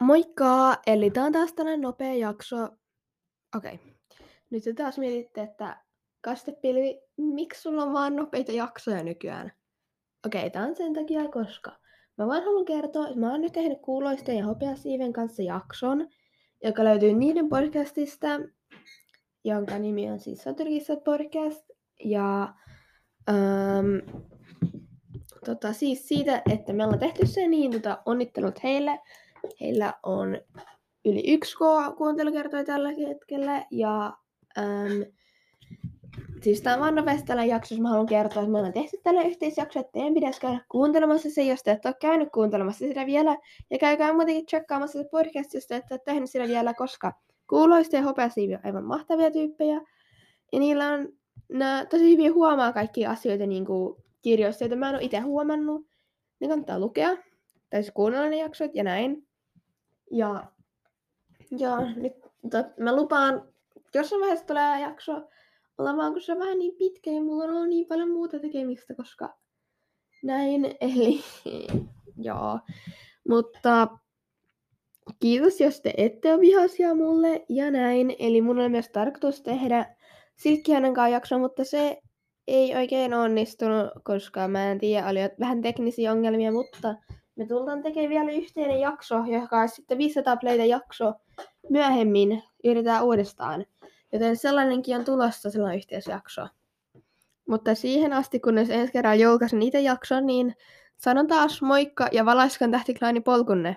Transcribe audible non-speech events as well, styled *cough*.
Moikka! Eli tää on taas tällainen nopea jakso. Okei. Okay. Nyt te taas mietitte, että kastepilvi, miksi sulla on vaan nopeita jaksoja nykyään? Okei, okay, tää on sen takia, koska mä vaan haluan kertoa, että mä oon nyt tehnyt kuuloisten ja hopeasiiven kanssa jakson, joka löytyy niiden podcastista, jonka nimi on siis Soturkissat podcast. Ja um, tota, siis siitä, että me ollaan tehty se, niin tota, onnittelut heille. Heillä on yli yksi kuuntelukertoja tällä hetkellä. Ja äm, siis tämä nopeasti tällä jaksossa. Mä haluan kertoa, että me ollaan tehty tällä yhteisjakso, että teidän pitäisi käydä kuuntelemassa se, jos te ette ole käynyt kuuntelemassa sitä vielä. Ja käykää muutenkin tsekkaamassa se podcast, jos te ette ole tehnyt sitä vielä, koska kuuloista ja hopeasiivi on aivan mahtavia tyyppejä. Ja niillä on nää tosi hyvin huomaa kaikkia asioita niin kuin kirjoista, joita mä en ole itse huomannut. Ne kannattaa lukea, tai siis kuunnella ne jaksot ja näin. Ja, ja nyt tot, mä lupaan, jossain vaiheessa tulee jakso olla vaan, kun se on vähän niin pitkä ja mulla on ollut niin paljon muuta tekemistä, koska näin, *laughs* eli joo. Mutta kiitos, jos te ette ole vihaisia mulle ja näin. Eli mun on myös tarkoitus tehdä Silkkihänen kanssa jakso, mutta se ei oikein onnistunut, koska mä en tiedä, oli vähän teknisiä ongelmia, mutta me tullaan tekemään vielä yhteinen jakso, joka on sitten 500 playtä jakso myöhemmin. Yritetään uudestaan. Joten sellainenkin on tulossa sellainen yhteisjakso. Mutta siihen asti, kunnes ensi kerran julkaisen itse jakson, niin sanon taas moikka ja valaiskan tähtiklaani polkunne.